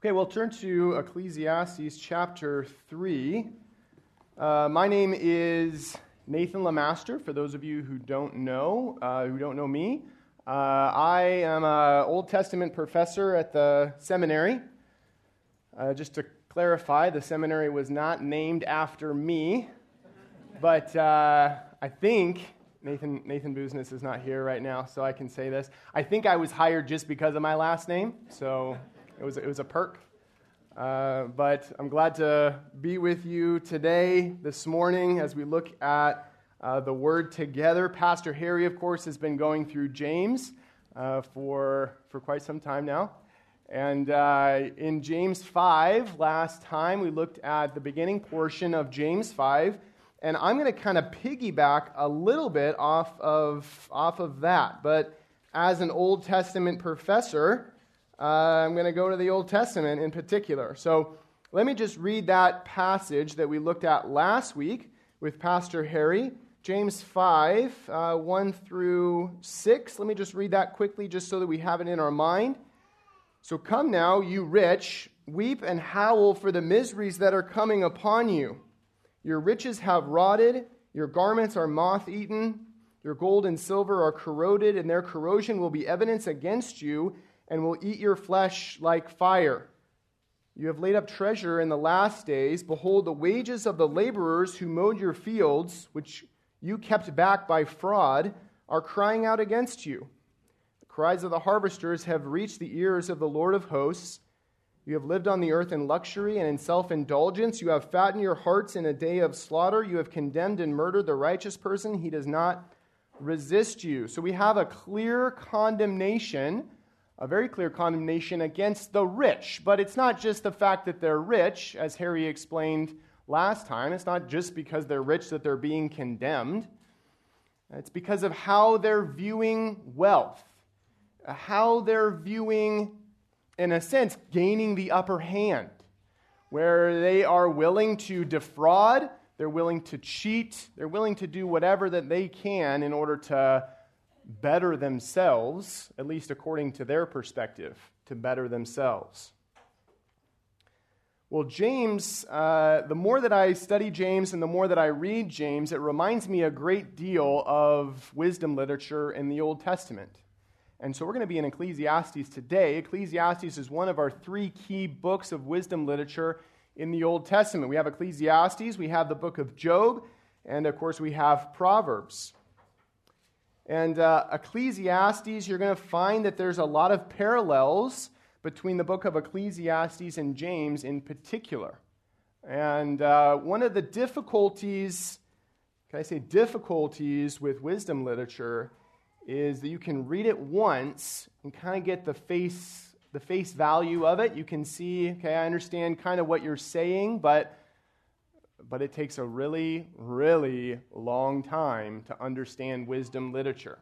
Okay, we'll turn to Ecclesiastes chapter 3. Uh, my name is Nathan LeMaster, for those of you who don't know, uh, who don't know me. Uh, I am an Old Testament professor at the seminary. Uh, just to clarify, the seminary was not named after me, but uh, I think Nathan, Nathan Busenitz is not here right now, so I can say this. I think I was hired just because of my last name, so it was, it was a perk. Uh, but I'm glad to be with you today, this morning, as we look at uh, the Word together. Pastor Harry, of course, has been going through James uh, for, for quite some time now. And uh, in James 5, last time, we looked at the beginning portion of James 5. And I'm going to kind of piggyback a little bit off of, off of that. But as an Old Testament professor, uh, I'm going to go to the Old Testament in particular. So let me just read that passage that we looked at last week with Pastor Harry. James 5, uh, 1 through 6. Let me just read that quickly just so that we have it in our mind. So come now, you rich, weep and howl for the miseries that are coming upon you. Your riches have rotted, your garments are moth eaten, your gold and silver are corroded, and their corrosion will be evidence against you and will eat your flesh like fire. You have laid up treasure in the last days. Behold, the wages of the laborers who mowed your fields, which you kept back by fraud, are crying out against you. The cries of the harvesters have reached the ears of the Lord of hosts. You have lived on the earth in luxury and in self indulgence. You have fattened your hearts in a day of slaughter. You have condemned and murdered the righteous person. He does not resist you. So we have a clear condemnation a very clear condemnation against the rich. But it's not just the fact that they're rich, as Harry explained last time. It's not just because they're rich that they're being condemned. It's because of how they're viewing wealth, how they're viewing, in a sense, gaining the upper hand, where they are willing to defraud, they're willing to cheat, they're willing to do whatever that they can in order to better themselves, at least according to their perspective, to better themselves. Well, James, uh, the more that I study James and the more that I read James, it reminds me a great deal of wisdom literature in the Old Testament. And so we're going to be in Ecclesiastes today. Ecclesiastes is one of our three key books of wisdom literature in the Old Testament. We have Ecclesiastes, we have the book of Job, and of course we have Proverbs. And uh, Ecclesiastes, you're going to find that there's a lot of parallels between the book of Ecclesiastes and James in particular. And uh, one of the difficulties, can I say difficulties with wisdom literature, is that you can read it once and kind of get the face, the face value of it. You can see, okay, I understand kind of what you're saying, but but it takes a really, really long time to understand wisdom literature.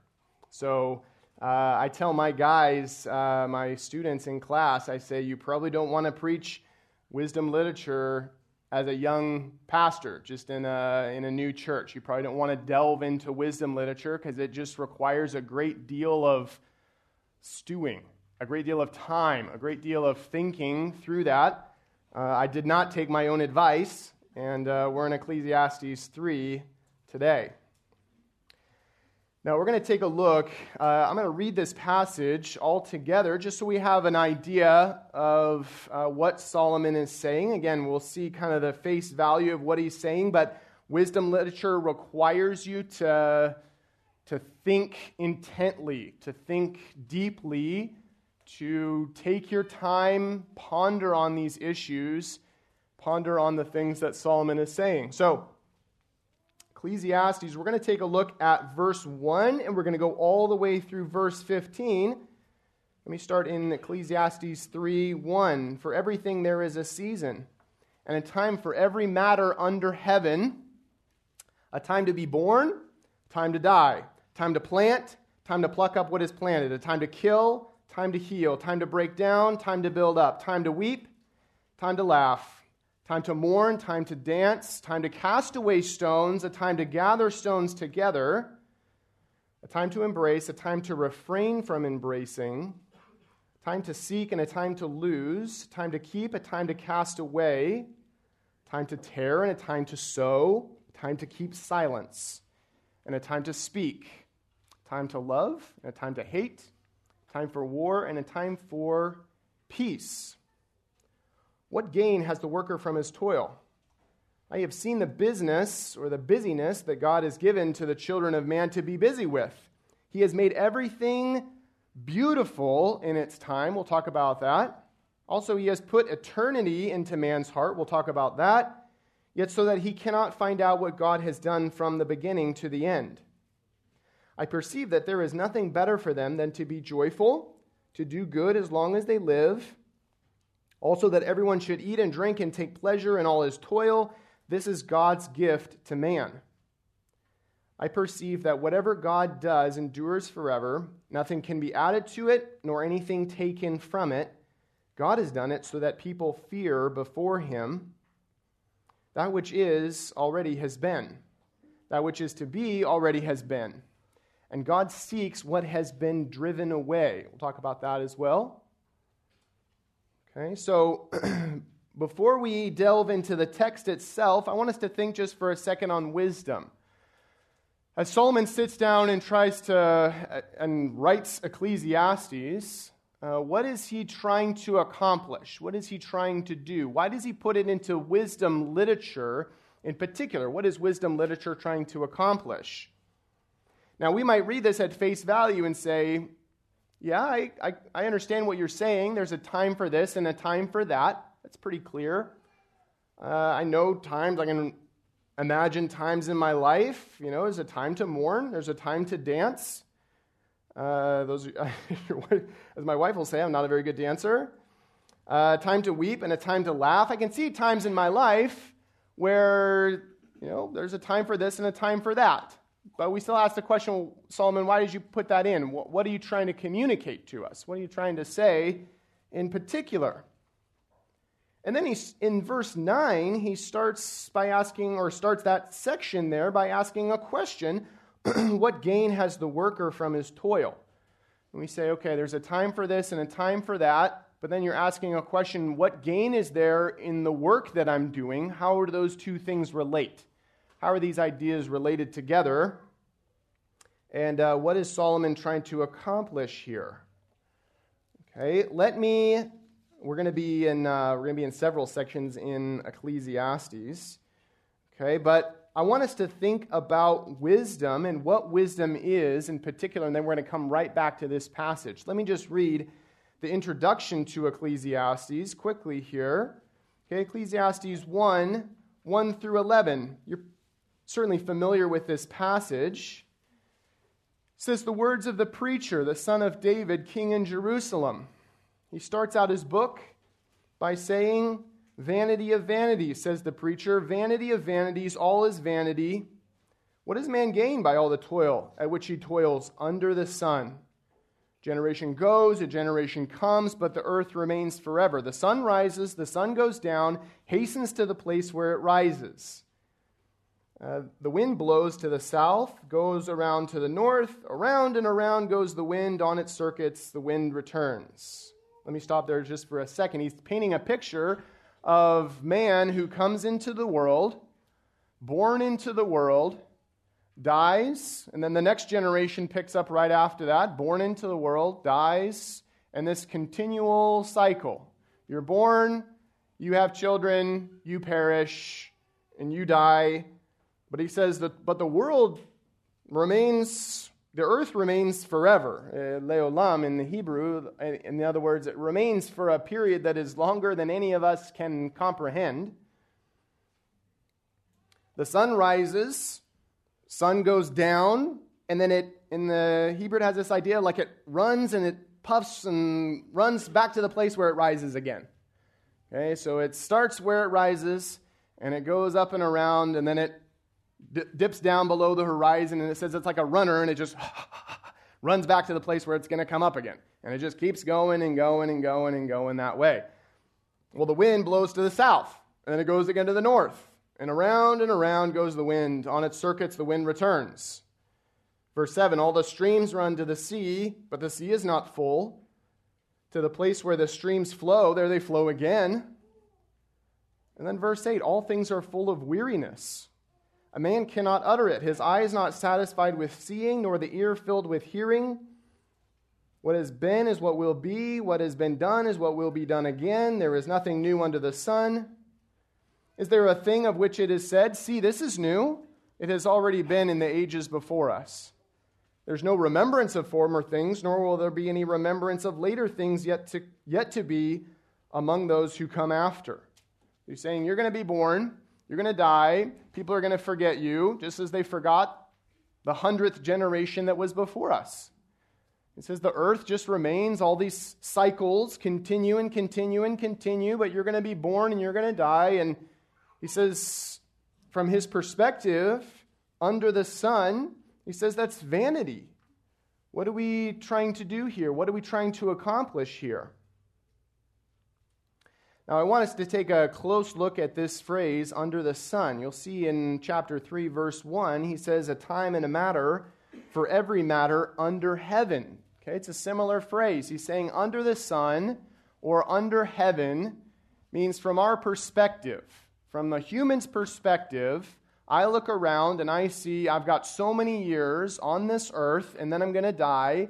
So uh, I tell my guys, uh, my students in class, I say, you probably don't want to preach wisdom literature as a young pastor, just in a, in a new church. You probably don't want to delve into wisdom literature because it just requires a great deal of stewing, a great deal of time, a great deal of thinking through that. Uh, I did not take my own advice and uh, we're in Ecclesiastes 3 today. Now, we're going to take a look. Uh, I'm going to read this passage all together just so we have an idea of uh, what Solomon is saying. Again, we'll see kind of the face value of what he's saying, but wisdom literature requires you to, to think intently, to think deeply, to take your time, ponder on these issues ponder on the things that Solomon is saying. So, Ecclesiastes, we're going to take a look at verse 1 and we're going to go all the way through verse 15. Let me start in Ecclesiastes 3 1. For everything there is a season, and a time for every matter under heaven, a time to be born, time to die, time to plant, time to pluck up what is planted, a time to kill, time to heal, time to break down, time to build up, time to weep, time to laugh time to mourn, time to dance, time to cast away stones, a time to gather stones together, a time to embrace, a time to refrain from embracing, a time to seek and a time to lose, time to keep, a time to cast away, time to tear and a time to sow, time to keep silence and a time to speak, time to love and a time to hate, time for war and a time for peace. What gain has the worker from his toil? I have seen the business or the busyness that God has given to the children of man to be busy with. He has made everything beautiful in its time. We'll talk about that. Also, he has put eternity into man's heart. We'll talk about that. Yet, so that he cannot find out what God has done from the beginning to the end. I perceive that there is nothing better for them than to be joyful, to do good as long as they live. Also, that everyone should eat and drink and take pleasure in all his toil this is God's gift to man. I perceive that whatever God does endures forever. Nothing can be added to it, nor anything taken from it. God has done it so that people fear before him. That which is already has been. That which is to be already has been. And God seeks what has been driven away. We'll talk about that as well. Okay, so Before we delve into the text itself, I want us to think just for a second on wisdom. As Solomon sits down and tries to uh, and writes Ecclesiastes, uh, what is he trying to accomplish? What is he trying to do? Why does he put it into wisdom literature in particular? What is wisdom literature trying to accomplish? Now, we might read this at face value and say, yeah, I, I, I understand what you're saying. There's a time for this and a time for that. That's pretty clear. Uh, I know times, I can imagine times in my life, you know, there's a time to mourn, there's a time to dance. Uh, those, as my wife will say, I'm not a very good dancer. Uh, time to weep and a time to laugh. I can see times in my life where, you know, there's a time for this and a time for that. But we still ask the question, Solomon, why did you put that in? What are you trying to communicate to us? What are you trying to say in particular? And then he's, in verse 9, he starts by asking, or starts that section there by asking a question What gain has the worker from his toil? And we say, okay, there's a time for this and a time for that. But then you're asking a question What gain is there in the work that I'm doing? How do those two things relate? How are these ideas related together? And uh, what is Solomon trying to accomplish here? Okay, let me we're going to be in uh, we're going to be in several sections in Ecclesiastes. Okay, but I want us to think about wisdom and what wisdom is in particular, and then we're going to come right back to this passage. Let me just read the introduction to Ecclesiastes quickly here. Okay, Ecclesiastes 1 1 through 11. You're certainly familiar with this passage. It says, The words of the preacher, the son of David, king in Jerusalem. He starts out his book by saying, Vanity of vanities, says the preacher. Vanity of vanities, all is vanity. What does man gain by all the toil at which he toils under the sun? Generation goes, a generation comes, but the earth remains forever. The sun rises, the sun goes down, hastens to the place where it rises. Uh, the wind blows to the south, goes around to the north, around and around goes the wind on its circuits, the wind returns. Let me stop there just for a second. He's painting a picture of man who comes into the world, born into the world, dies, and then the next generation picks up right after that, born into the world, dies, and this continual cycle. You're born, you have children, you perish, and you die. But he says that, but the world remains the earth remains forever. Uh, leolam in the Hebrew, in other words, it remains for a period that is longer than any of us can comprehend. The sun rises, sun goes down, and then it, in the Hebrew, it has this idea like it runs and it puffs and runs back to the place where it rises again. Okay, so it starts where it rises, and it goes up and around, and then it dips down below the horizon and it says it's like a runner and it just runs back to the place where it's going to come up again. And it just keeps going and going and going and going that way. Well, the wind blows to the south and then it goes again to the north. And around and around goes the wind. On its circuits, the wind returns. Verse 7 All the streams run to the sea, but the sea is not full. to the place where the streams flow, there they flow again. And then verse 8 all things are full of weariness. A man cannot utter it. His eye is not satisfied with seeing, nor the ear filled with hearing. What has been is what will be. What has been done is what will be done again. There is nothing new under the sun. Is there a thing of which it is said, See, this is new? It has already been in the ages before us. There's no remembrance of former things, nor will there be any remembrance of later things yet to, yet to be among those who come after. He's saying, You're going to be born, you're going to die, people are going to forget you, just as they forgot the hundredth generation that was before us. It says the earth just remains, all these cycles continue and continue and continue, but you're going to be born and you're going to die. And he says, from his perspective, under the sun, he says that's vanity. What are we trying to do here? What are we trying to accomplish here? Now, I want us to take a close look at this phrase, under the sun. You'll see in chapter 3, verse 1, he says, a time and a matter for every matter under heaven. Okay, it's a similar phrase. He's saying, under the sun or under heaven means from our perspective from the human's perspective, I look around and I see I've got so many years on this earth, and then I'm going to die,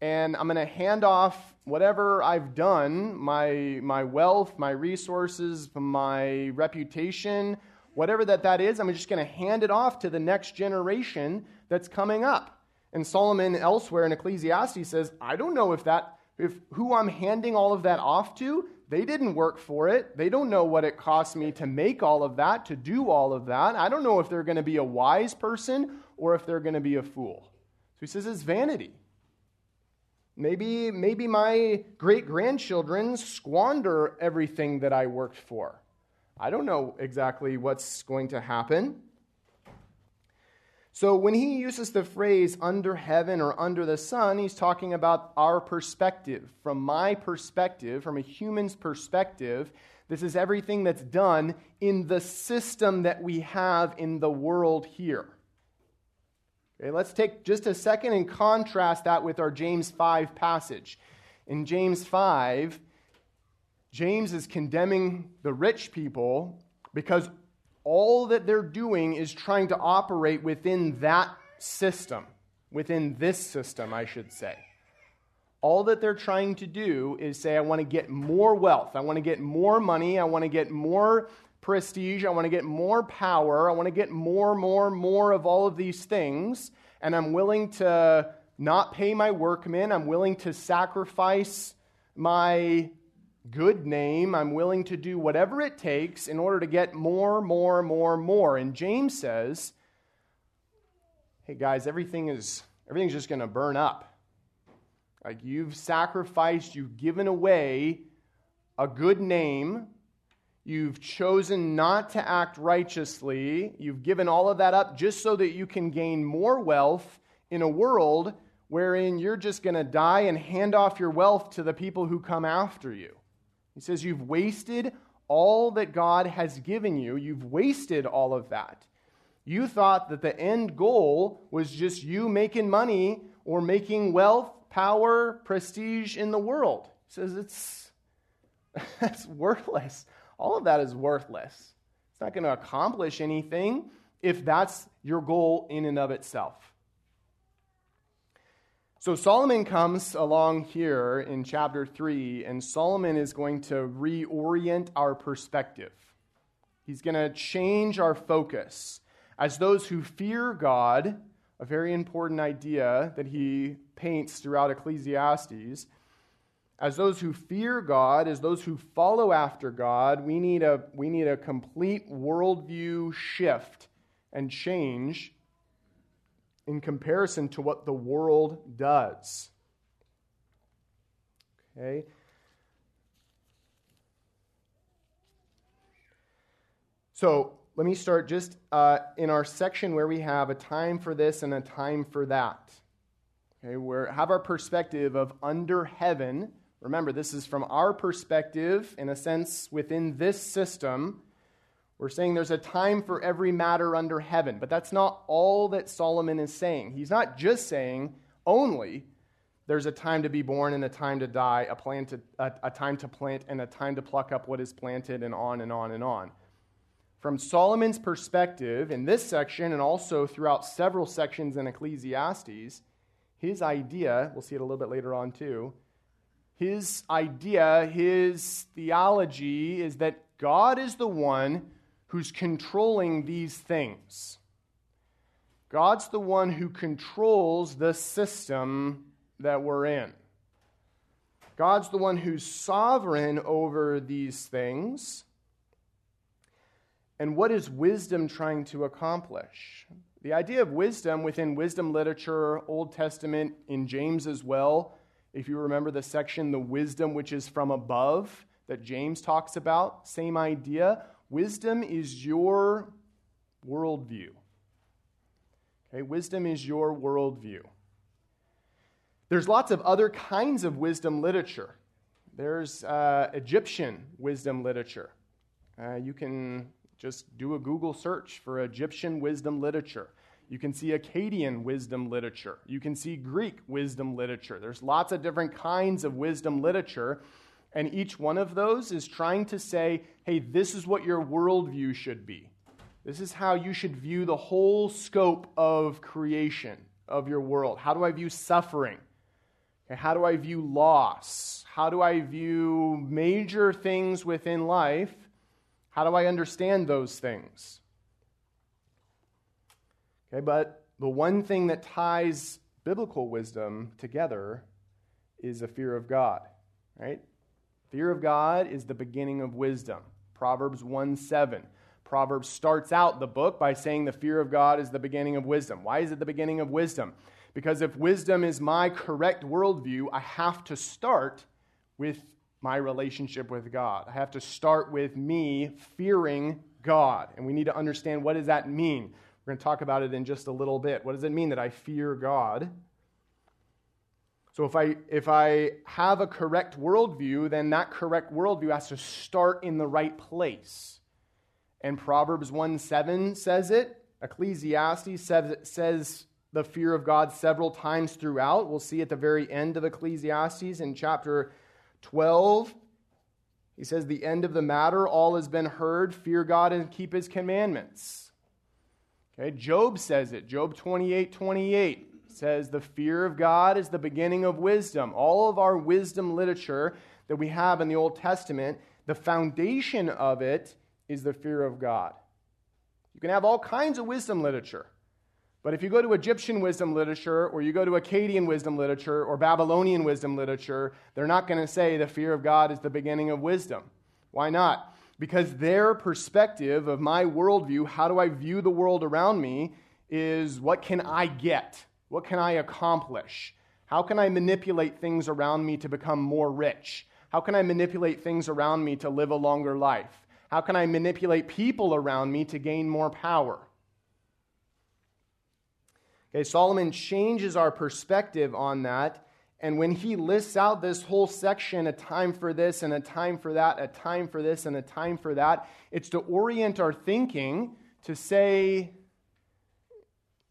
and I'm going to hand off whatever I've done my, my wealth, my resources, my reputation, whatever that, that is, I'm just going to hand it off to the next generation that's coming up. And Solomon elsewhere in Ecclesiastes says, I don't know if that, if who I'm handing all of that off to, they didn't work for it. They don't know what it cost me to make all of that, to do all of that. I don't know if they're going to be a wise person or if they're going to be a fool. So he says it's vanity. Maybe, maybe my great grandchildren squander everything that I worked for. I don't know exactly what's going to happen. So when he uses the phrase under heaven or under the sun, he's talking about our perspective. From my perspective, from a human's perspective, this is everything that's done in the system that we have in the world here. Okay, let's take just a second and contrast that with our James 5 passage. In James 5, James is condemning the rich people because all that they're doing is trying to operate within that system, within this system, I should say. All that they're trying to do is say, I want to get more wealth, I want to get more money, I want to get more prestige, I want to get more power, I want to get more, more, more of all of these things, and I'm willing to not pay my workmen, I'm willing to sacrifice my good name. I'm willing to do whatever it takes in order to get more, more, more, more. And James says, hey guys, everything is everything's just going to burn up. Like you've sacrificed, you've given away a good name. You've chosen not to act righteously. You've given all of that up just so that you can gain more wealth in a world wherein you're just going to die and hand off your wealth to the people who come after you. He says, You've wasted all that God has given you. You've wasted all of that. You thought that the end goal was just you making money or making wealth, power, prestige in the world. He says it's that's worthless. All of that is worthless. It's not going to accomplish anything if that's your goal in and of itself. So Solomon comes along here in chapter 3, and Solomon is going to reorient our perspective. He's going to change our focus. As those who fear God, a very important idea that he paints throughout Ecclesiastes, as those who fear God, as those who follow after God, we need a, we need a complete worldview shift and change in comparison to what the world does. Okay? So let me start just uh, in our section where we have a time for this and a time for that. Okay, we have our perspective of under heaven. Remember, this is from our perspective, in a sense, within this system. We're saying there's a time for every matter under heaven, but that's not all that Solomon is saying. He's not just saying only there's a time to be born and a time to die, a, plant to, a, a time to plant and a time to pluck up what is planted, and on and on and on. From Solomon's perspective, in this section and also throughout several sections in Ecclesiastes, his idea, we'll see it a little bit later on too, his idea, his theology is that God is the one who's controlling these things. God's the one who controls the system that we're in. God's the one who's sovereign over these things. And what is wisdom trying to accomplish? The idea of wisdom within wisdom literature, Old Testament, in James as well, if you remember the section, the wisdom which is from above, that James talks about, same idea. Wisdom is your worldview. Okay, wisdom is your worldview. There's lots of other kinds of wisdom literature. There's uh, Egyptian wisdom literature. Uh, you can just do a Google search for Egyptian wisdom literature. You can see Akkadian wisdom literature. You can see Greek wisdom literature. There's lots of different kinds of wisdom literature. And each one of those is trying to say, hey, this is what your worldview should be. This is how you should view the whole scope of creation of your world. How do I view suffering? Okay, how do I view loss? How do I view major things within life? How do I understand those things? Okay, but the one thing that ties biblical wisdom together is a fear of God, right? Fear of God is the beginning of wisdom. Proverbs 1 7. Proverbs starts out the book by saying the fear of God is the beginning of wisdom. Why is it the beginning of wisdom? Because if wisdom is my correct worldview, I have to start with my relationship with God. I have to start with me fearing God. And we need to understand what does that mean? We're going to talk about it in just a little bit. What does it mean that I fear God? So if I if I have a correct worldview, then that correct worldview has to start in the right place. And Proverbs 1 7 says it. Ecclesiastes says, says the fear of God several times throughout. We'll see at the very end of Ecclesiastes in chapter 12. He says, The end of the matter, all has been heard. Fear God and keep his commandments. Okay, Job says it. Job 28 28 says, The fear of God is the beginning of wisdom. All of our wisdom literature that we have in the Old Testament, the foundation of it is the fear of God. You can have all kinds of wisdom literature. But if you go to Egyptian wisdom literature, or you go to Akkadian wisdom literature, or Babylonian wisdom literature, they're not going to say the fear of God is the beginning of wisdom. Why not? Because their perspective of my worldview, how do I view the world around me, is what can I get? What can I accomplish? How can I manipulate things around me to become more rich? How can I manipulate things around me to live a longer life? How can I manipulate people around me to gain more power? Okay, Solomon changes our perspective on that. And when he lists out this whole section, a time for this and a time for that, a time for this and a time for that, it's to orient our thinking to say,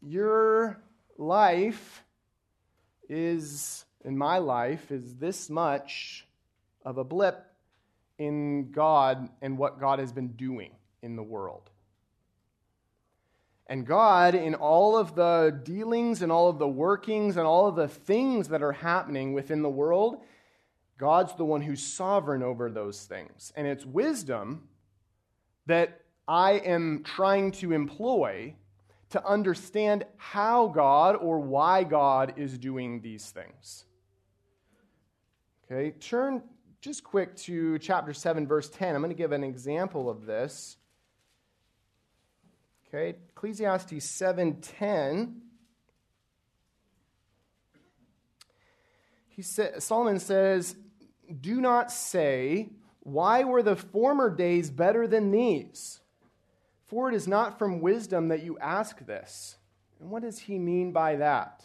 your life is, in my life, is this much of a blip in God and what God has been doing in the world. And God, in all of the dealings and all of the workings and all of the things that are happening within the world, God's the one who's sovereign over those things. And it's wisdom that I am trying to employ to understand how God or why God is doing these things. Okay, turn just quick to chapter 7, verse 10. I'm going to give an example of this. Okay, Ecclesiastes 7:10. He sa- Solomon says, "Do not say, why were the former days better than these? For it is not from wisdom that you ask this." And what does he mean by that?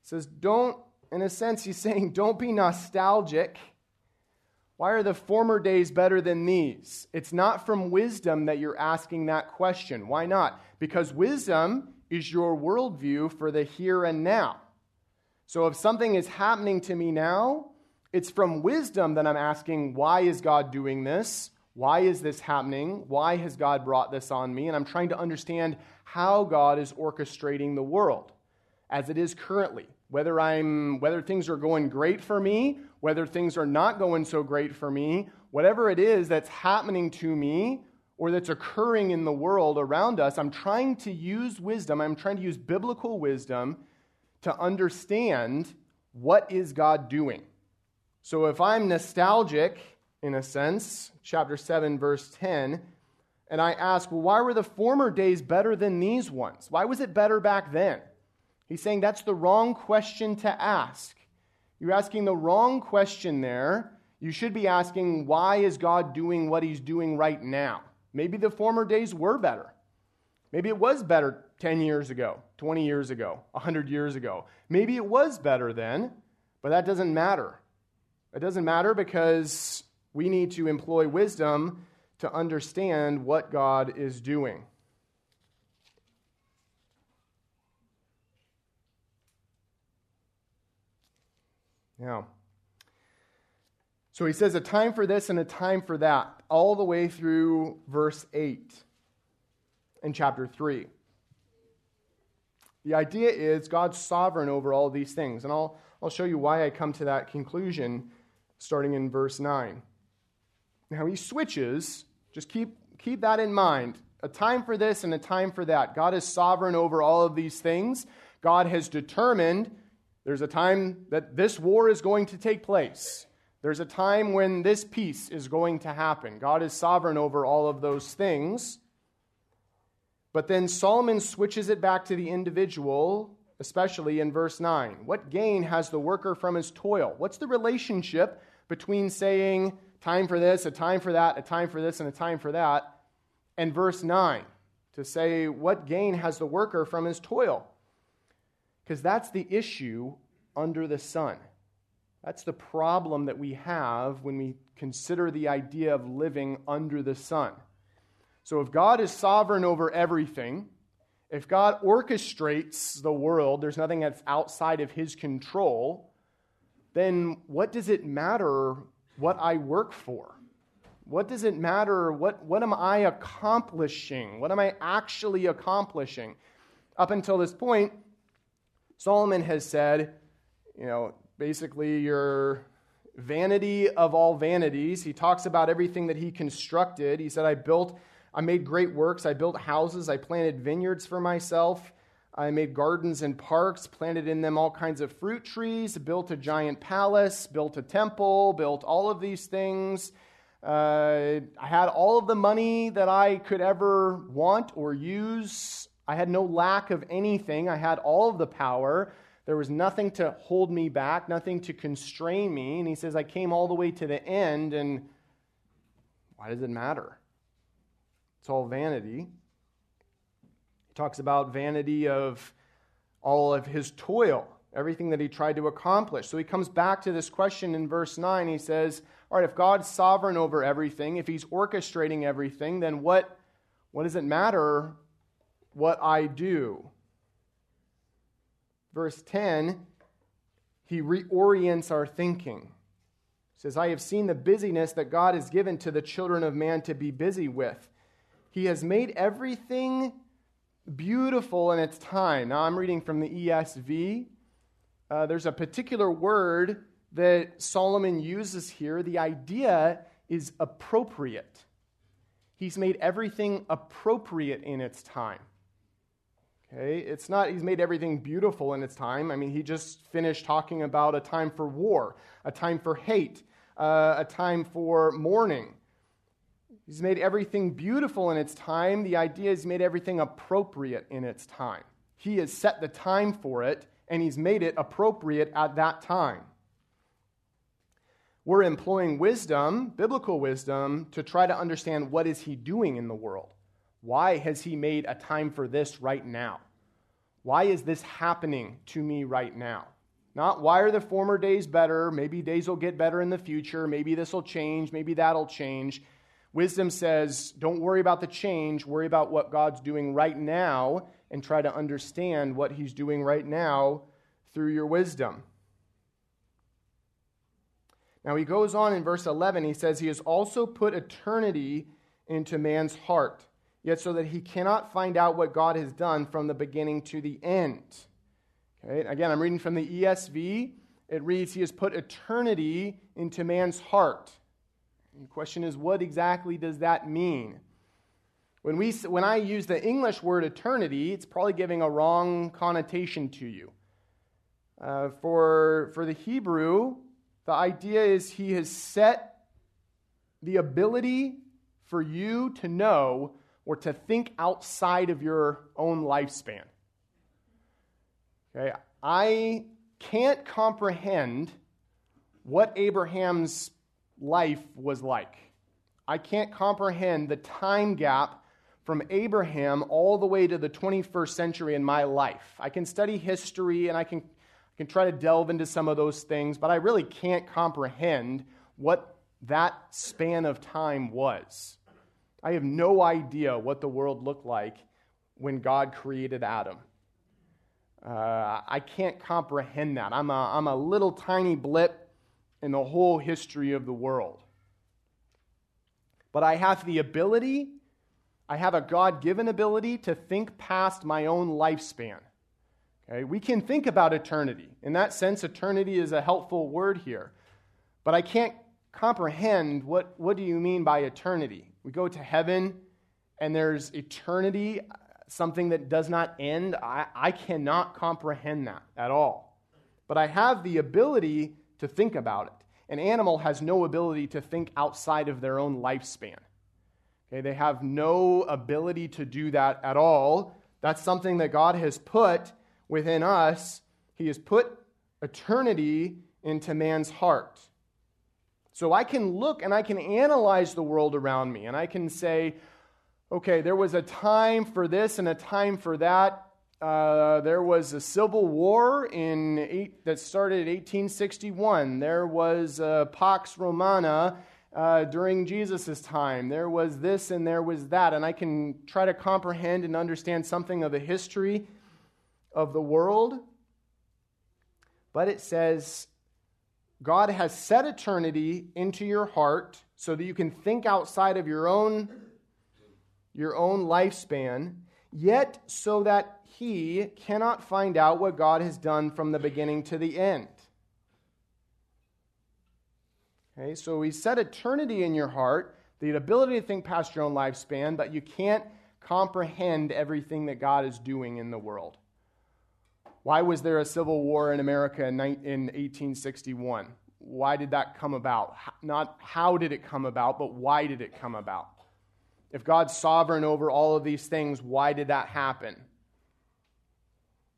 He says, "Don't in a sense he's saying, don't be nostalgic why are the former days better than these? It's not from wisdom that you're asking that question. Why not? Because wisdom is your worldview for the here and now. So if something is happening to me now, it's from wisdom that I'm asking, why is God doing this? Why is this happening? Why has God brought this on me? And I'm trying to understand how God is orchestrating the world as it is currently. Whether I'm whether things are going great for me, whether things are not going so great for me, whatever it is that's happening to me or that's occurring in the world around us, I'm trying to use wisdom, I'm trying to use biblical wisdom to understand what is God doing. So if I'm nostalgic in a sense, chapter 7 verse 10, and I ask, well, why were the former days better than these ones? Why was it better back then? He's saying that's the wrong question to ask. You're asking the wrong question there. You should be asking, why is God doing what he's doing right now? Maybe the former days were better. Maybe it was better 10 years ago, 20 years ago, 100 years ago. Maybe it was better then, but that doesn't matter. It doesn't matter because we need to employ wisdom to understand what God is doing. Yeah. So he says a time for this and a time for that, all the way through verse 8 in chapter 3. The idea is God's sovereign over all these things. And I'll, I'll show you why I come to that conclusion starting in verse 9. Now he switches, just keep, keep that in mind. A time for this and a time for that. God is sovereign over all of these things. God has determined there's a time that this war is going to take place. There's a time when this peace is going to happen. God is sovereign over all of those things. But then Solomon switches it back to the individual, especially in verse 9. What gain has the worker from his toil? What's the relationship between saying, time for this, a time for that, a time for this, and a time for that. And verse 9 to say, What gain has the worker from his toil? Because that's the issue under the sun. That's the problem that we have when we consider the idea of living under the sun. So, if God is sovereign over everything, if God orchestrates the world, there's nothing that's outside of his control, then what does it matter what I work for? What does it matter? What, what am I accomplishing? What am I actually accomplishing? Up until this point, Solomon has said, you know, basically your vanity of all vanities. He talks about everything that he constructed. He said, I built, I made great works. I built houses. I planted vineyards for myself. I made gardens and parks, planted in them all kinds of fruit trees, built a giant palace, built a temple, built all of these things. Uh, I had all of the money that I could ever want or use. I had no lack of anything. I had all of the power. There was nothing to hold me back, nothing to constrain me. And he says, I came all the way to the end, and why does it matter? It's all vanity. He talks about vanity of all of his toil, everything that he tried to accomplish. So he comes back to this question in verse 9. He says, All right, if God's sovereign over everything, if he's orchestrating everything, then what, what does it matter what I do? Verse 10, he reorients our thinking. He says, I have seen the busyness that God has given to the children of man to be busy with. He has made everything beautiful in its time. Now I'm reading from the ESV. Uh, there's a particular word that Solomon uses here. The idea is appropriate. He's made everything appropriate in its time. Okay, it's not he's made everything beautiful in its time. I mean, he just finished talking about a time for war, a time for hate, uh, a time for mourning. He's made everything beautiful in its time. The idea is made everything appropriate in its time. He has set the time for it, and he's made it appropriate at that time. We're employing wisdom, biblical wisdom, to try to understand what is he doing in the world. Why has he made a time for this right now? Why is this happening to me right now? Not why are the former days better? Maybe days will get better in the future. Maybe this will change. Maybe that'll change. Wisdom says, don't worry about the change, worry about what God's doing right now and try to understand what He's doing right now through your wisdom. Now he goes on in verse 11, he says, He has also put eternity into man's heart, yet so that he cannot find out what God has done from the beginning to the end. Okay, again, I'm reading from the ESV. It reads, He has put eternity into man's heart. And the question is, what exactly does that mean? When, we, when I use the English word eternity, it's probably giving a wrong connotation to you. Uh, for, for the Hebrew, the idea is he has set the ability for you to know or to think outside of your own lifespan. Okay, I can't comprehend what Abraham's life was like. I can't comprehend the time gap from Abraham all the way to the 21st century in my life. I can study history and I can can try to delve into some of those things, but I really can't comprehend what that span of time was. I have no idea what the world looked like when God created Adam. Uh, I can't comprehend that. I'm a, I'm a little tiny blip in the whole history of the world. But I have the ability, I have a God given ability to think past my own lifespan. Okay? We can think about eternity. In that sense, eternity is a helpful word here. But I can't comprehend what, what do you mean by eternity? We go to heaven and there's eternity, something that does not end. I, I cannot comprehend that at all. But I have the ability to think about it. An animal has no ability to think outside of their own lifespan. Okay, they have no ability to do that at all. That's something that God has put within us, He has put eternity into man's heart. So I can look and I can analyze the world around me and I can say, okay, there was a time for this and a time for that. Uh, there was a civil war in eight, that started in 1861. There was a Pax Romana uh, during Jesus' time. There was this and there was that. And I can try to comprehend and understand something of the history of the world, but it says God has set eternity into your heart so that you can think outside of your own your own lifespan, yet so that he cannot find out what God has done from the beginning to the end. Okay, so he set eternity in your heart, the ability to think past your own lifespan, but you can't comprehend everything that God is doing in the world. Why was there a civil war in America in 1861? Why did that come about? Not how did it come about, but why did it come about? If God's sovereign over all of these things, why did that happen?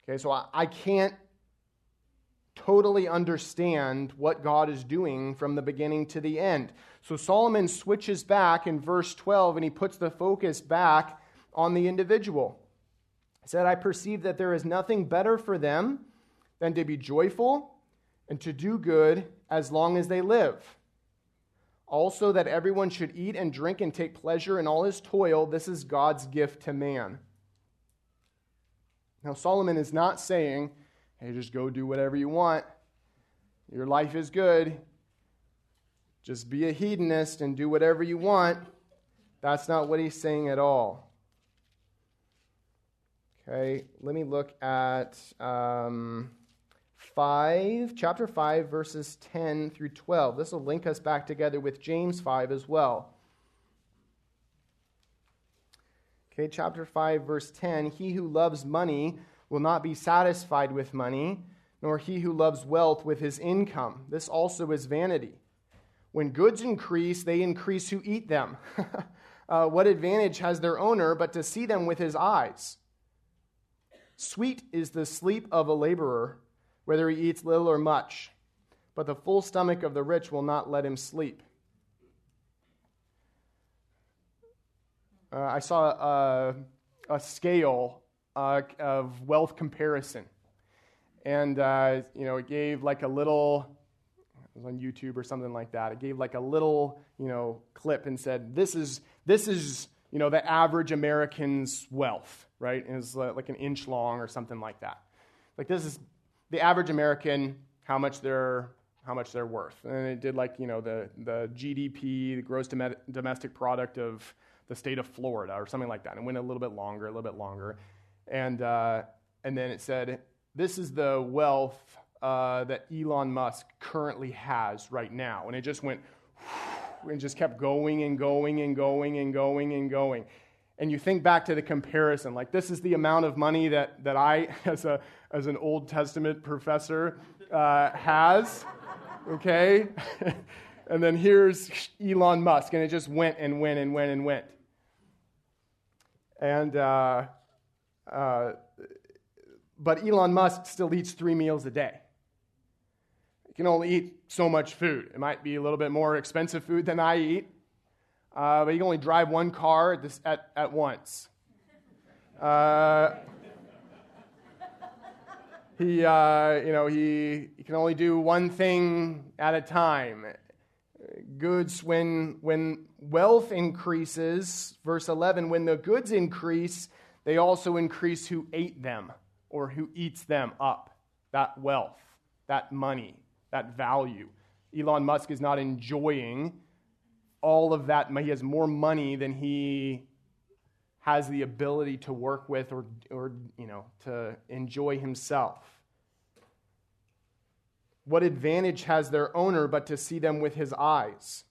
Okay, so I, I can't totally understand what God is doing from the beginning to the end. So Solomon switches back in verse 12 and he puts the focus back on the individual said, I perceive that there is nothing better for them than to be joyful and to do good as long as they live. Also, that everyone should eat and drink and take pleasure in all his toil. This is God's gift to man. Now, Solomon is not saying, hey, just go do whatever you want. Your life is good. Just be a hedonist and do whatever you want. That's not what he's saying at all. Okay, let me look at um, 5, chapter 5, verses 10 through 12. This will link us back together with James 5 as well. Okay, chapter 5, verse 10 He who loves money will not be satisfied with money, nor he who loves wealth with his income. This also is vanity. When goods increase, they increase who eat them. uh, what advantage has their owner but to see them with his eyes? Sweet is the sleep of a laborer, whether he eats little or much, but the full stomach of the rich will not let him sleep. Uh, I saw a, a scale uh, of wealth comparison. And, uh, you know, it gave like a little, it was on YouTube or something like that. It gave like a little, you know, clip and said, this is, this is you know, the average American's wealth, right, is like an inch long or something like that. Like this is the average American how much they're how much they're worth, and it did like you know the the GDP, the gross domestic product of the state of Florida or something like that, and went a little bit longer, a little bit longer, and uh, and then it said this is the wealth uh, that Elon Musk currently has right now, and it just went and just kept going and going and going and going and going. And you think back to the comparison, like this is the amount of money that, that I, as, a, as an Old Testament professor, uh, has, okay? and then here's Elon Musk, and it just went and went and went and went. And, uh, uh, but Elon Musk still eats three meals a day. He can only eat so much food. It might be a little bit more expensive food than I eat, uh, but he can only drive one car at, this, at, at once. Uh, he, uh, you know, he, he can only do one thing at a time. Goods, when, when wealth increases, verse 11, when the goods increase, they also increase who ate them or who eats them up. That wealth, that money, that value. Elon Musk is not enjoying all of that. He has more money than he has the ability to work with or, or you know, to enjoy himself. What advantage has their owner but to see them with his eyes?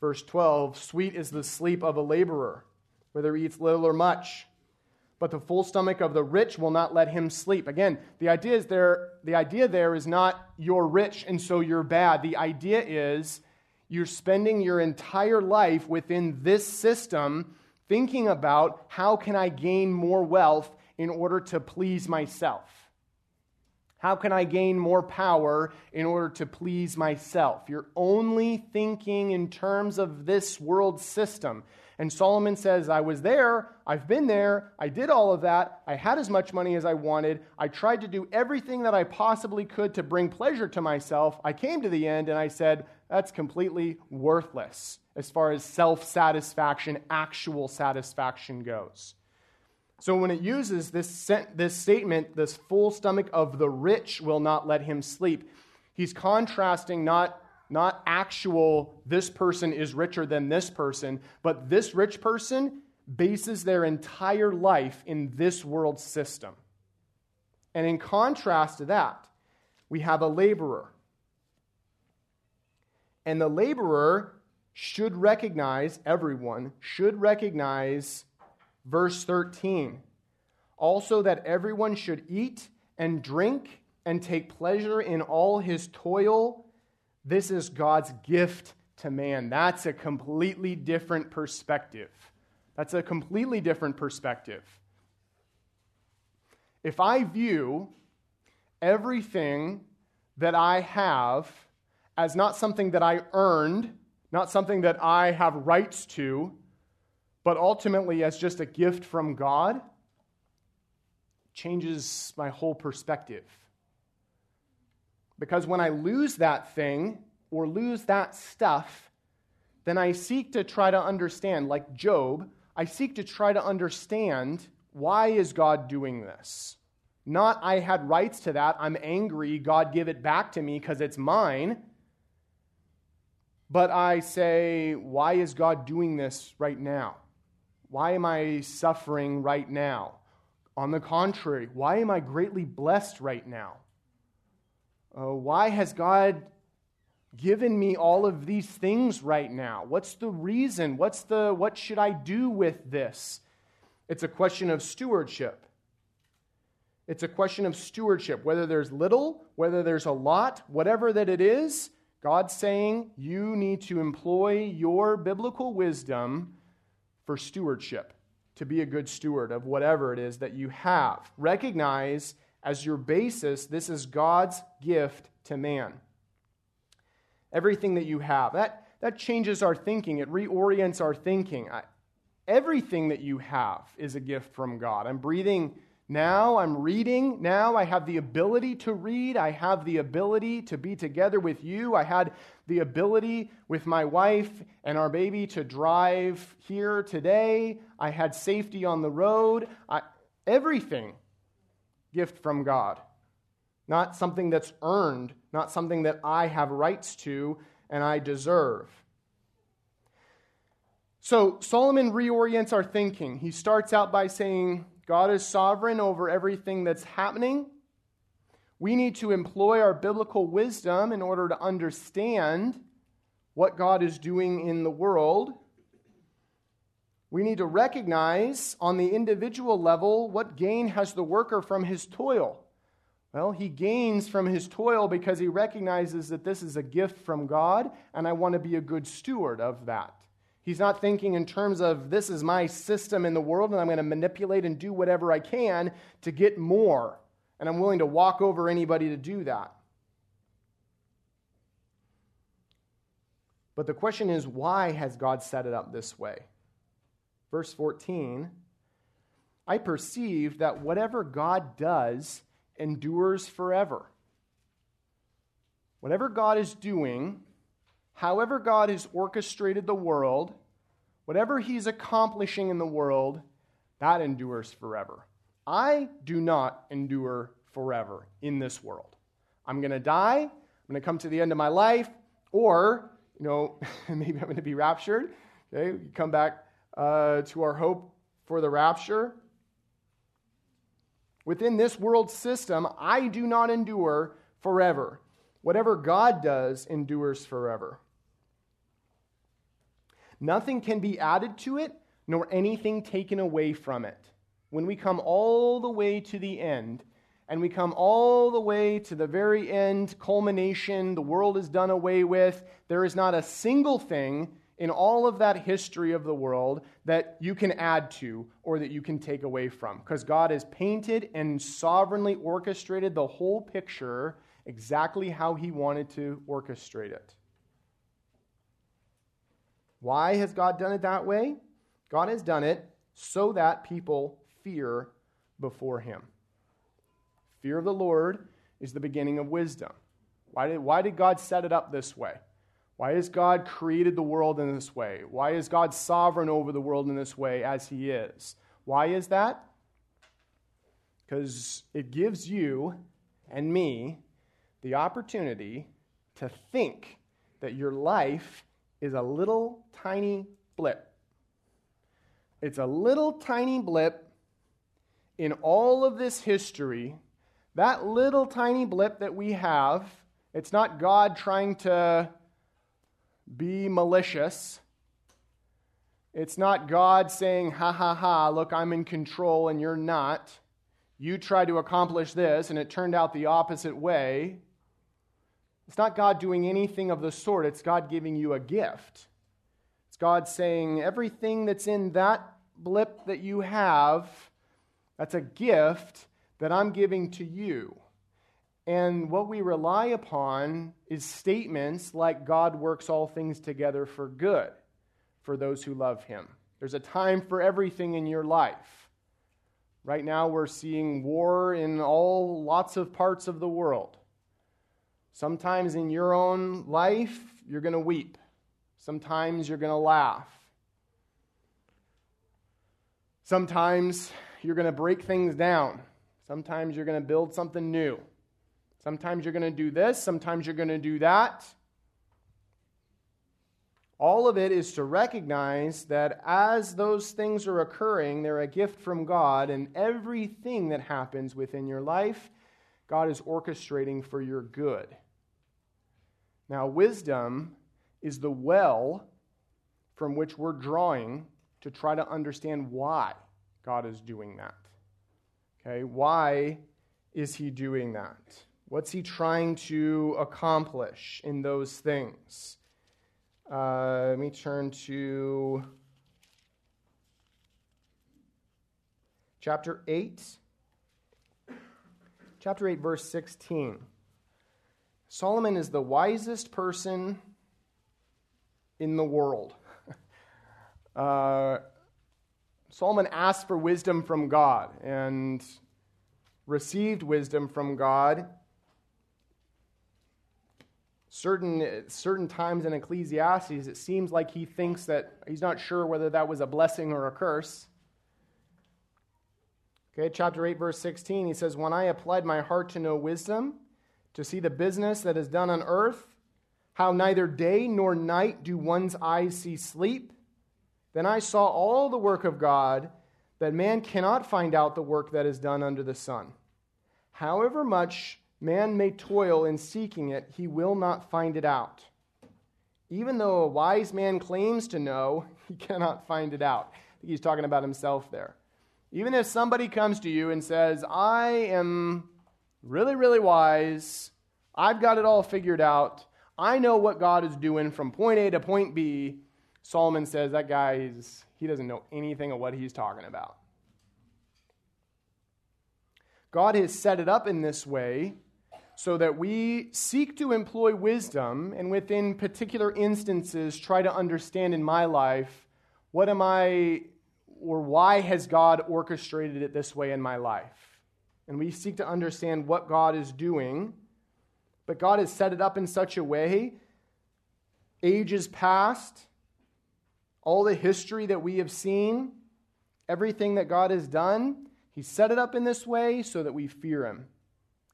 Verse 12 Sweet is the sleep of a laborer, whether he eats little or much but the full stomach of the rich will not let him sleep. Again, the idea is there the idea there is not you're rich and so you're bad. The idea is you're spending your entire life within this system thinking about how can I gain more wealth in order to please myself? How can I gain more power in order to please myself? You're only thinking in terms of this world system. And Solomon says, I was there, I've been there, I did all of that, I had as much money as I wanted, I tried to do everything that I possibly could to bring pleasure to myself. I came to the end and I said, that's completely worthless as far as self satisfaction, actual satisfaction goes. So when it uses this, this statement, this full stomach of the rich will not let him sleep, he's contrasting not not actual, this person is richer than this person, but this rich person bases their entire life in this world system. And in contrast to that, we have a laborer. And the laborer should recognize, everyone should recognize verse 13. Also, that everyone should eat and drink and take pleasure in all his toil this is God's gift to man. That's a completely different perspective. That's a completely different perspective. If I view everything that I have as not something that I earned, not something that I have rights to, but ultimately as just a gift from God, changes my whole perspective. Because when I lose that thing or lose that stuff, then I seek to try to understand, like Job, I seek to try to understand why is God doing this? Not I had rights to that, I'm angry, God give it back to me because it's mine. But I say, why is God doing this right now? Why am I suffering right now? On the contrary, why am I greatly blessed right now? Uh, why has God given me all of these things right now? What's the reason? What's the what should I do with this? It's a question of stewardship. It's a question of stewardship, whether there's little, whether there's a lot, whatever that it is, God's saying you need to employ your biblical wisdom for stewardship, to be a good steward of whatever it is that you have. Recognize as your basis, this is God's gift to man. Everything that you have. That, that changes our thinking, it reorients our thinking. I, everything that you have is a gift from God. I'm breathing now, I'm reading now. I have the ability to read. I have the ability to be together with you. I had the ability with my wife and our baby to drive here today. I had safety on the road. I, everything gift from God. not something that's earned, not something that I have rights to and I deserve. So Solomon reorients our thinking. He starts out by saying, God is sovereign over everything that's happening. We need to employ our biblical wisdom in order to understand what God is doing in the world. We need to recognize on the individual level what gain has the worker from his toil. Well, he gains from his toil because he recognizes that this is a gift from God, and I want to be a good steward of that. He's not thinking in terms of this is my system in the world, and I'm going to manipulate and do whatever I can to get more, and I'm willing to walk over anybody to do that. But the question is, why has God set it up this way? Verse 14 I perceive that whatever God does endures forever. Whatever God is doing, however God has orchestrated the world, whatever He's accomplishing in the world, that endures forever. I do not endure forever in this world. I'm going to die. I'm going to come to the end of my life, or, you know, maybe I'm going to be raptured. Okay, come back uh, to our hope for the rapture. Within this world system, I do not endure forever. Whatever God does endures forever. Nothing can be added to it, nor anything taken away from it. When we come all the way to the end, and we come all the way to the very end, culmination, the world is done away with, there is not a single thing in all of that history of the world that you can add to or that you can take away from. Because God has painted and sovereignly orchestrated the whole picture exactly how He wanted to orchestrate it. Why has God done it that way? God has done it so that people fear before Him. Fear of the Lord is the beginning of wisdom. Why did, why did God set it up this way? Why has God created the world in this way? Why is God sovereign over the world in this way as He is? Why is that? Because it gives you and me the opportunity to think that your life is a little tiny blip. It's a little tiny blip in all of this history. That little tiny blip that we have, it's not God trying to be malicious. It's not God saying, ha ha ha, look, I'm in control and you're not. You tried to accomplish this and it turned out the opposite way. It's not God doing anything of the sort, it's God giving you a gift. It's God saying, everything that's in that blip that you have, that's a gift that I'm giving to you. And what we rely upon is statements like God works all things together for good for those who love him. There's a time for everything in your life. Right now, we're seeing war in all lots of parts of the world. Sometimes in your own life, you're going to weep. Sometimes you're going to laugh. Sometimes you're going to break things down. Sometimes you're going to build something new. Sometimes you're going to do this, sometimes you're going to do that. All of it is to recognize that as those things are occurring, they're a gift from God, and everything that happens within your life, God is orchestrating for your good. Now, wisdom is the well from which we're drawing to try to understand why God is doing that. Okay, why is He doing that? What's he trying to accomplish in those things? Uh, let me turn to chapter 8. Chapter 8, verse 16. Solomon is the wisest person in the world. Uh, Solomon asked for wisdom from God and received wisdom from God certain, certain times in Ecclesiastes, it seems like he thinks that he's not sure whether that was a blessing or a curse. Okay, chapter 8, verse 16, he says, When I applied my heart to know wisdom, to see the business that is done on earth, how neither day nor night do one's eyes see sleep, then I saw all the work of God, that man cannot find out the work that is done under the sun. However much man may toil in seeking it, he will not find it out. Even though a wise man claims to know, he cannot find it out. He's talking about himself there. Even if somebody comes to you and says, I am really, really wise, I've got it all figured out, I know what God is doing from point A to point B, Solomon says that guy he doesn't know anything of what he's talking about. God has set it up in this way so that we seek to employ wisdom and within particular instances try to understand in my life what am I or why has God orchestrated it this way in my life? And we seek to understand what God is doing. But God has set it up in such a way, ages past, all the history that we have seen, everything that God has done, He set it up in this way so that we fear Him.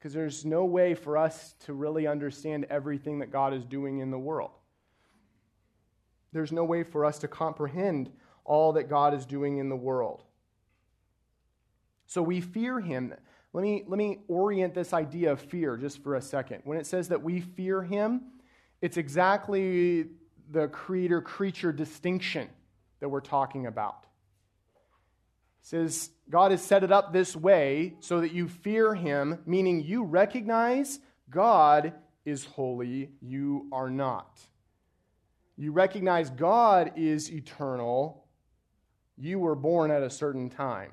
Because there's no way for us to really understand everything that God is doing in the world. There's no way for us to comprehend all that God is doing in the world. So we fear him. Let me, let me orient this idea of fear just for a second. When it says that we fear him, it's exactly the creator creature distinction that we're talking about. Says God has set it up this way so that you fear him, meaning you recognize God is holy, you are not. You recognize God is eternal, you were born at a certain time.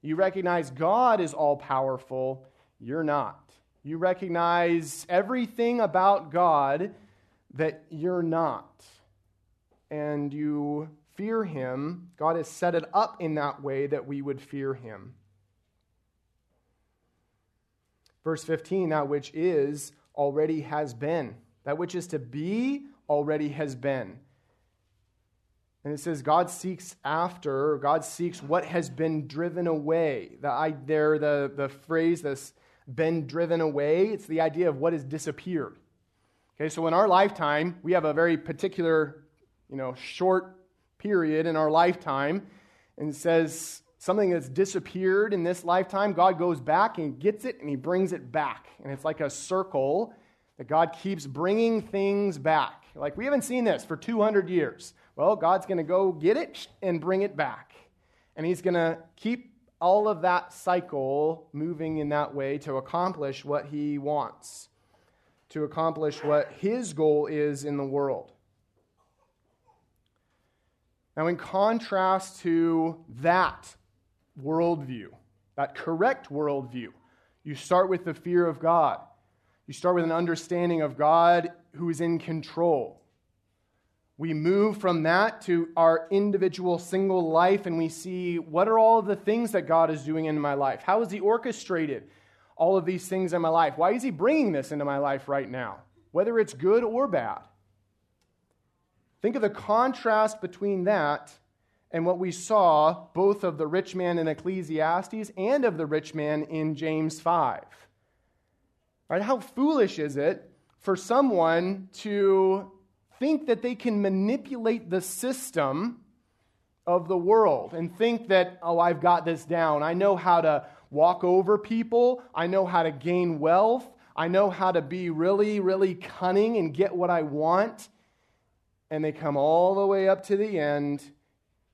You recognize God is all powerful, you're not. You recognize everything about God that you're not. And you fear Him. God has set it up in that way that we would fear Him. Verse 15, that which is already has been. That which is to be already has been. And it says God seeks after, God seeks what has been driven away. The, I, there, the, the phrase that's been driven away, it's the idea of what has disappeared. Okay, so in our lifetime, we have a very particular, you know, short period in our lifetime, and says something that's disappeared in this lifetime, God goes back and gets it and he brings it back. And it's like a circle that God keeps bringing things back. Like, we haven't seen this for 200 years. Well, God's going to go get it and bring it back. And He's going to keep all of that cycle moving in that way to accomplish what He wants, to accomplish what His goal is in the world. Now, in contrast to that worldview, that correct worldview, you start with the fear of God. You start with an understanding of God who is in control. We move from that to our individual single life and we see what are all of the things that God is doing in my life? How has He orchestrated all of these things in my life? Why is He bringing this into my life right now, whether it's good or bad? Think of the contrast between that and what we saw both of the rich man in Ecclesiastes and of the rich man in James 5. Right? How foolish is it for someone to think that they can manipulate the system of the world and think that, oh, I've got this down. I know how to walk over people, I know how to gain wealth, I know how to be really, really cunning and get what I want. And they come all the way up to the end,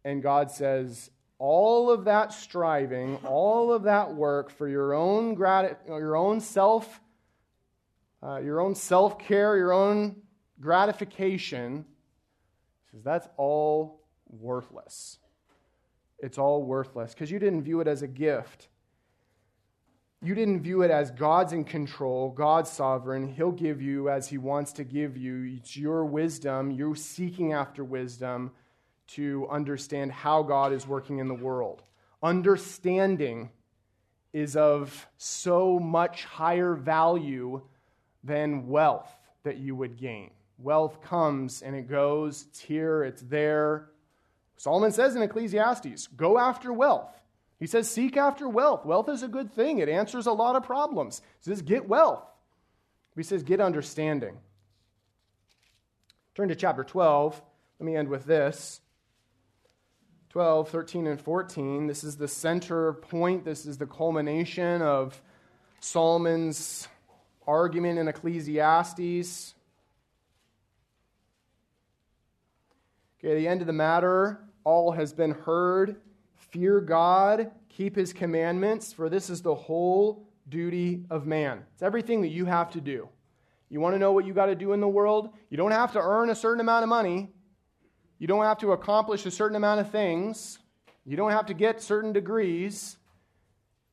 and God says, all of that striving, all of that work for your own, grat- your own self, uh, your own self care, your own gratification, says that's all worthless. It's all worthless because you didn't view it as a gift. You didn't view it as God's in control, God's sovereign. He'll give you as He wants to give you. It's your wisdom, you're seeking after wisdom to understand how God is working in the world. Understanding is of so much higher value than wealth that you would gain. Wealth comes and it goes, it's here, it's there. Solomon says in Ecclesiastes go after wealth. He says, Seek after wealth. Wealth is a good thing, it answers a lot of problems. He says, Get wealth. He says, Get understanding. Turn to chapter 12. Let me end with this. 12, 13, and 14. This is the center point. This is the culmination of Solomon's argument in Ecclesiastes. Okay, the end of the matter, all has been heard. Fear God, keep his commandments, for this is the whole duty of man. It's everything that you have to do. You want to know what you got to do in the world? You don't have to earn a certain amount of money. You don't have to accomplish a certain amount of things. You don't have to get certain degrees.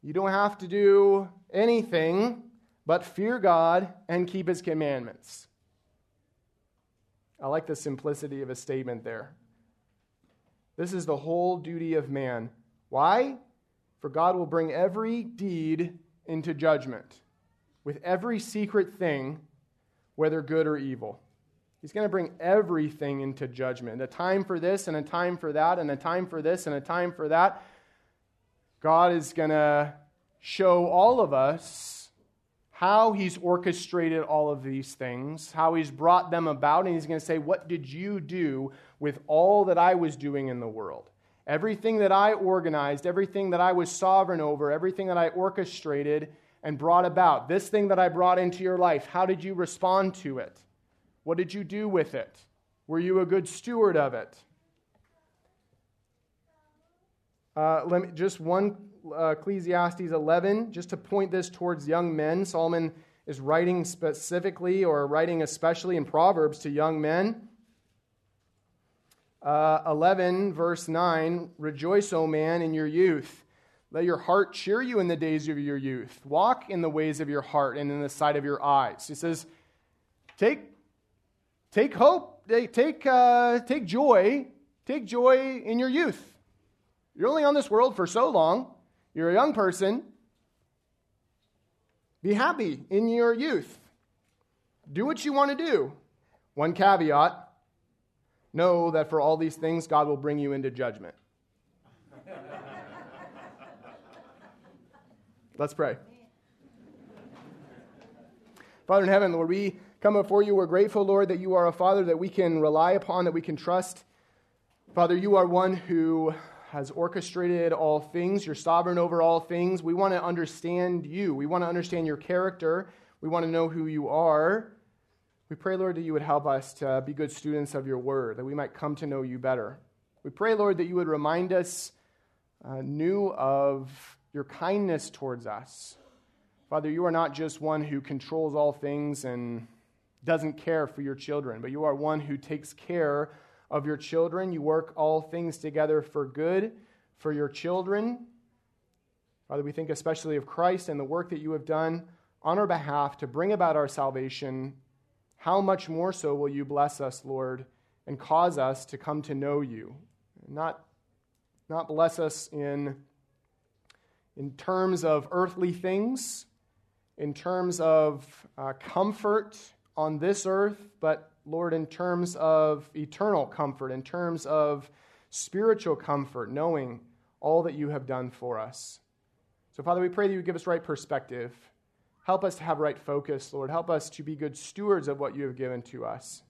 You don't have to do anything but fear God and keep his commandments. I like the simplicity of a statement there. This is the whole duty of man. Why? For God will bring every deed into judgment with every secret thing, whether good or evil. He's going to bring everything into judgment. A time for this, and a time for that, and a time for this, and a time for that. God is going to show all of us how He's orchestrated all of these things, how He's brought them about, and He's going to say, What did you do with all that I was doing in the world? Everything that I organized, everything that I was sovereign over, everything that I orchestrated and brought about, this thing that I brought into your life, how did you respond to it? What did you do with it? Were you a good steward of it? Uh, let me, just one Ecclesiastes 11, just to point this towards young men. Solomon is writing specifically or writing especially in Proverbs to young men. Uh, 11, verse 9 Rejoice, O man, in your youth. Let your heart cheer you in the days of your youth. Walk in the ways of your heart and in the sight of your eyes. He says, Take Take hope, take, uh, take joy, take joy in your youth. You're only on this world for so long. You're a young person. Be happy in your youth. Do what you want to do. One caveat know that for all these things, God will bring you into judgment. Let's pray. Father in heaven, Lord, we come before you. We're grateful, Lord, that you are a Father that we can rely upon, that we can trust. Father, you are one who has orchestrated all things. You're sovereign over all things. We want to understand you. We want to understand your character. We want to know who you are. We pray, Lord, that you would help us to be good students of your word, that we might come to know you better. We pray, Lord, that you would remind us uh, new of your kindness towards us. Father, you are not just one who controls all things and doesn't care for your children, but you are one who takes care of your children. You work all things together for good for your children. Father, we think especially of Christ and the work that you have done on our behalf to bring about our salvation. How much more so will you bless us, Lord, and cause us to come to know you? Not, not bless us in, in terms of earthly things, in terms of uh, comfort on this earth, but Lord, in terms of eternal comfort, in terms of spiritual comfort, knowing all that you have done for us. So, Father, we pray that you give us right perspective. Help us to have right focus, Lord. Help us to be good stewards of what you have given to us.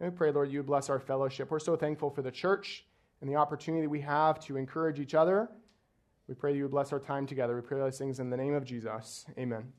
And we pray, Lord, you bless our fellowship. We're so thankful for the church and the opportunity we have to encourage each other. We pray that you bless our time together. We pray those things in the name of Jesus. Amen.